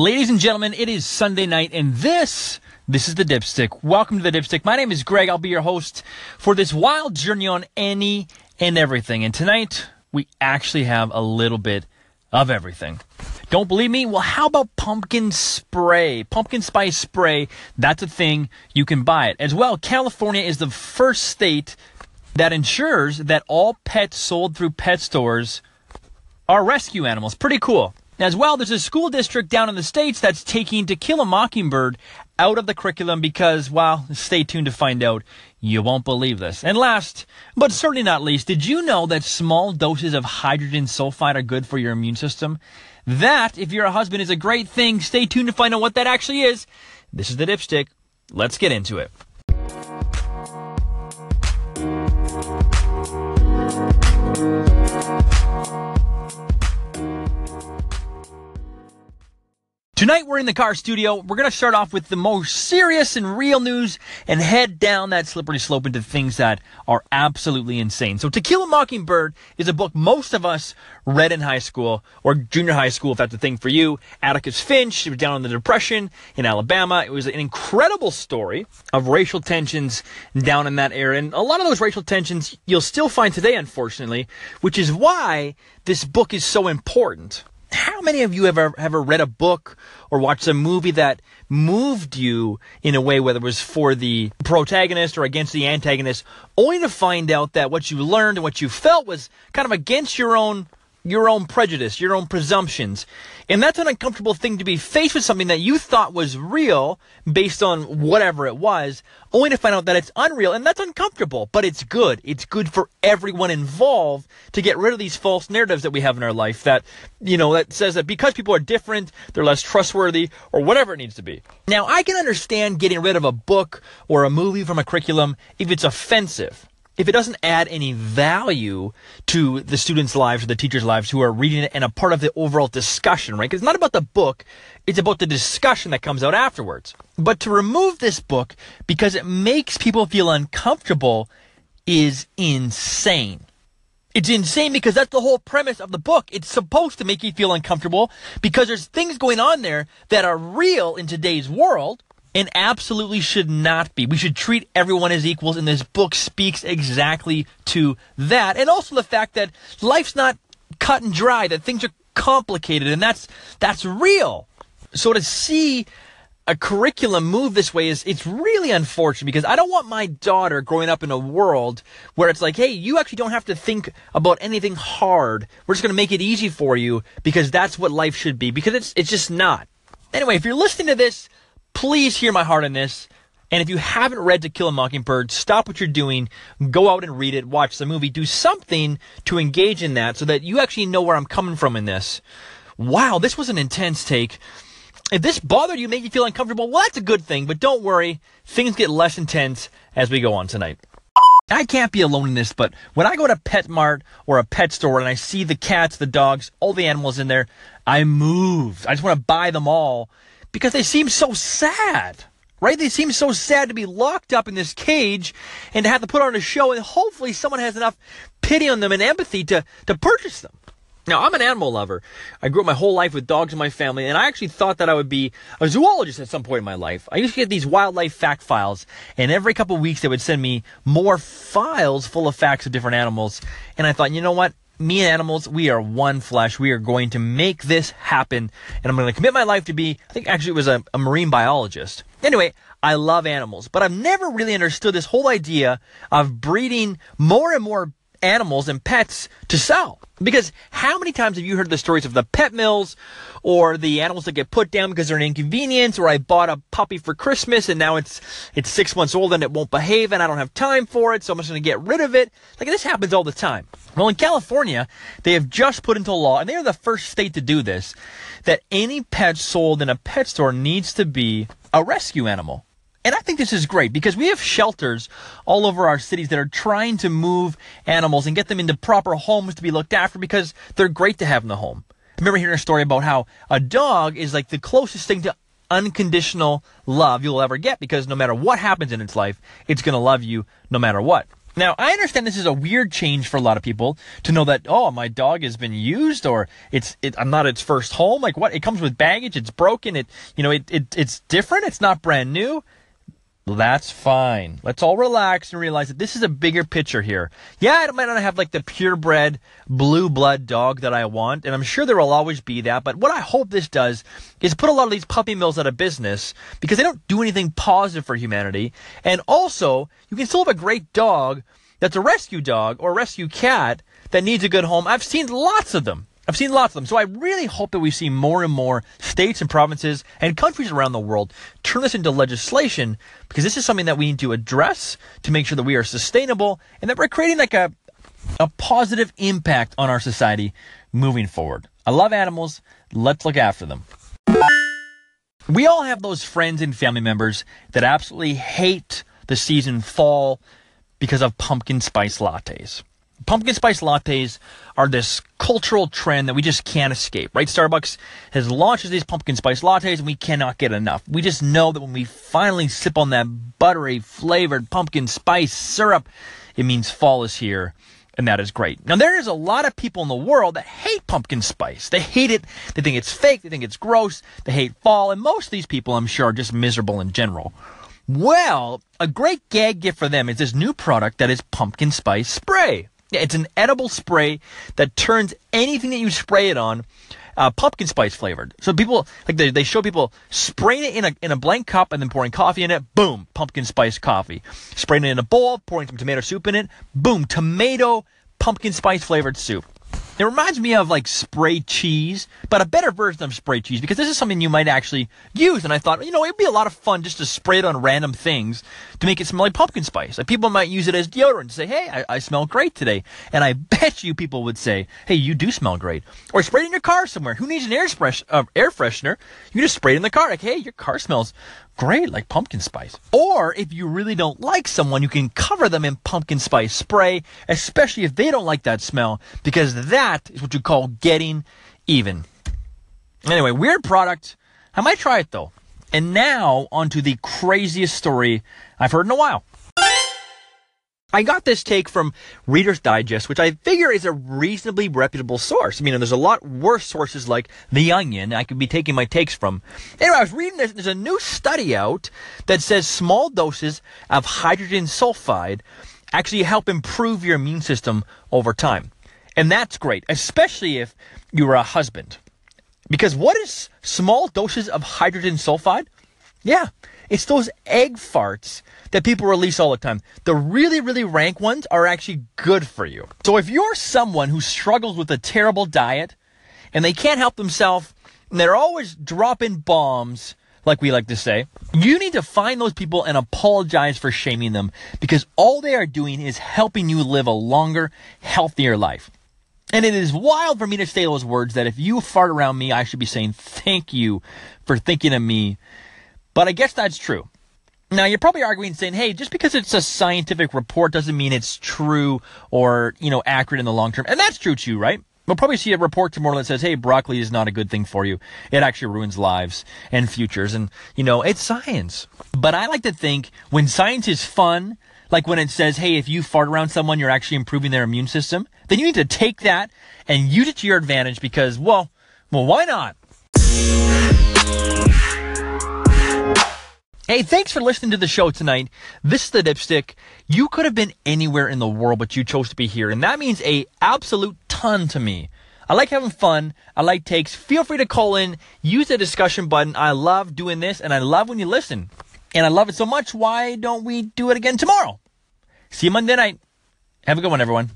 Ladies and gentlemen, it is Sunday night, and this this is the Dipstick. Welcome to the Dipstick. My name is Greg. I'll be your host for this wild journey on any and everything. And tonight we actually have a little bit of everything. Don't believe me? Well, how about pumpkin spray? Pumpkin spice spray. That's a thing. You can buy it. As well, California is the first state that ensures that all pets sold through pet stores are rescue animals. Pretty cool. As well, there's a school district down in the States that's taking To Kill a Mockingbird out of the curriculum because, well, stay tuned to find out. You won't believe this. And last, but certainly not least, did you know that small doses of hydrogen sulfide are good for your immune system? That, if you're a husband, is a great thing. Stay tuned to find out what that actually is. This is the dipstick. Let's get into it. Tonight we're in the car studio. We're going to start off with the most serious and real news and head down that slippery slope into things that are absolutely insane. So To Kill a Mockingbird is a book most of us read in high school or junior high school if that's a thing for you. Atticus Finch, was down in the Depression in Alabama. It was an incredible story of racial tensions down in that era. And a lot of those racial tensions you'll still find today, unfortunately, which is why this book is so important how many of you have ever, ever read a book or watched a movie that moved you in a way, whether it was for the protagonist or against the antagonist, only to find out that what you learned and what you felt was kind of against your own your own prejudice, your own presumptions. And that's an uncomfortable thing to be faced with something that you thought was real based on whatever it was, only to find out that it's unreal. And that's uncomfortable, but it's good. It's good for everyone involved to get rid of these false narratives that we have in our life that, you know, that says that because people are different, they're less trustworthy or whatever it needs to be. Now, I can understand getting rid of a book or a movie from a curriculum if it's offensive if it doesn't add any value to the students' lives or the teachers' lives who are reading it and a part of the overall discussion, right? Because it's not about the book, it's about the discussion that comes out afterwards. But to remove this book because it makes people feel uncomfortable is insane. It's insane because that's the whole premise of the book. It's supposed to make you feel uncomfortable because there's things going on there that are real in today's world and absolutely should not be. We should treat everyone as equals, and this book speaks exactly to that. And also the fact that life's not cut and dry, that things are complicated, and that's that's real. So to see a curriculum move this way is it's really unfortunate because I don't want my daughter growing up in a world where it's like, hey, you actually don't have to think about anything hard. We're just going to make it easy for you because that's what life should be because it's it's just not. Anyway, if you're listening to this please hear my heart on this. And if you haven't read To Kill a Mockingbird, stop what you're doing, go out and read it, watch the movie, do something to engage in that so that you actually know where I'm coming from in this. Wow, this was an intense take. If this bothered you, made you feel uncomfortable, well, that's a good thing, but don't worry, things get less intense as we go on tonight. I can't be alone in this, but when I go to PetSmart or a pet store and I see the cats, the dogs, all the animals in there, I move. I just want to buy them all because they seem so sad. Right? They seem so sad to be locked up in this cage and to have to put on a show and hopefully someone has enough pity on them and empathy to, to purchase them. Now, I'm an animal lover. I grew up my whole life with dogs in my family, and I actually thought that I would be a zoologist at some point in my life. I used to get these wildlife fact files, and every couple of weeks they would send me more files full of facts of different animals. And I thought, you know what? Me and animals, we are one flesh. We are going to make this happen. And I'm going to commit my life to be, I think actually it was a, a marine biologist. Anyway, I love animals, but I've never really understood this whole idea of breeding more and more animals and pets to sell. Because how many times have you heard the stories of the pet mills or the animals that get put down because they're an inconvenience or I bought a puppy for Christmas and now it's it's 6 months old and it won't behave and I don't have time for it so I'm just going to get rid of it. Like this happens all the time. Well, in California, they have just put into law and they are the first state to do this that any pet sold in a pet store needs to be a rescue animal. And I think this is great because we have shelters all over our cities that are trying to move animals and get them into proper homes to be looked after because they're great to have in the home. I remember hearing a story about how a dog is like the closest thing to unconditional love you'll ever get because no matter what happens in its life, it's going to love you no matter what. Now, I understand this is a weird change for a lot of people to know that, oh, my dog has been used or it's, it, I'm not its first home. Like what? It comes with baggage. It's broken. It, you know, it, it, it's different. It's not brand new. That's fine. Let's all relax and realize that this is a bigger picture here. Yeah, I might not have like the purebred blue blood dog that I want, and I'm sure there will always be that, but what I hope this does is put a lot of these puppy mills out of business because they don't do anything positive for humanity. And also, you can still have a great dog that's a rescue dog or a rescue cat that needs a good home. I've seen lots of them. I've seen lots of them. So I really hope that we see more and more states and provinces and countries around the world turn this into legislation because this is something that we need to address to make sure that we are sustainable and that we're creating like a, a positive impact on our society moving forward. I love animals. Let's look after them. We all have those friends and family members that absolutely hate the season fall because of pumpkin spice lattes pumpkin spice lattes are this cultural trend that we just can't escape, right? Starbucks has launched these pumpkin spice lattes and we cannot get enough. We just know that when we finally sip on that buttery flavored pumpkin spice syrup, it means fall is here. And that is great. Now, there is a lot of people in the world that hate pumpkin spice. They hate it. They think it's fake. They think it's gross. They hate fall. And most of these people, I'm sure, are just miserable in general. Well, a great gag gift for them is this new product that is pumpkin spice spray. Yeah, it's an edible spray that turns anything that you spray it on uh, pumpkin spice flavored. So people like they, they show people spraying it in a in a blank cup and then pouring coffee in it. Boom, pumpkin spice coffee. Spraying it in a bowl, pouring some tomato soup in it. Boom, tomato pumpkin spice flavored soup. It reminds me of like spray cheese, but a better version of spray cheese because this is something you might actually use. And I thought, you know, it'd be a lot of fun just to spray it on random things to make it smell like pumpkin spice. Like people might use it as deodorant to say, hey, I, I smell great today. And I bet you people would say, hey, you do smell great. Or spray it in your car somewhere. Who needs an air, fresh, uh, air freshener? You can just spray it in the car. Like, hey, your car smells great, like pumpkin spice. Or if you really don't like someone, you can cover them in pumpkin spice spray, especially if they don't like that smell, because that is what you call getting even. Anyway, weird product. I might try it though. And now onto the craziest story I've heard in a while. I got this take from Reader's Digest, which I figure is a reasonably reputable source. I mean, there's a lot worse sources like The Onion I could be taking my takes from. Anyway, I was reading this. There's a new study out that says small doses of hydrogen sulfide actually help improve your immune system over time. And that's great, especially if you're a husband. Because what is small doses of hydrogen sulfide? Yeah, it's those egg farts that people release all the time. The really, really rank ones are actually good for you. So if you're someone who struggles with a terrible diet and they can't help themselves and they're always dropping bombs, like we like to say, you need to find those people and apologize for shaming them because all they are doing is helping you live a longer, healthier life. And it is wild for me to say those words that if you fart around me, I should be saying thank you for thinking of me but I guess that's true. Now, you're probably arguing saying, hey, just because it's a scientific report doesn't mean it's true or, you know, accurate in the long term. And that's true too, right? We'll probably see a report tomorrow that says, hey, broccoli is not a good thing for you. It actually ruins lives and futures. And, you know, it's science. But I like to think when science is fun, like when it says, hey, if you fart around someone, you're actually improving their immune system, then you need to take that and use it to your advantage because, well, well, why not? Hey, thanks for listening to the show tonight. This is the Dipstick. You could have been anywhere in the world, but you chose to be here, and that means a absolute ton to me. I like having fun. I like takes. Feel free to call in. Use the discussion button. I love doing this, and I love when you listen. And I love it so much. Why don't we do it again tomorrow? See you Monday night. Have a good one, everyone.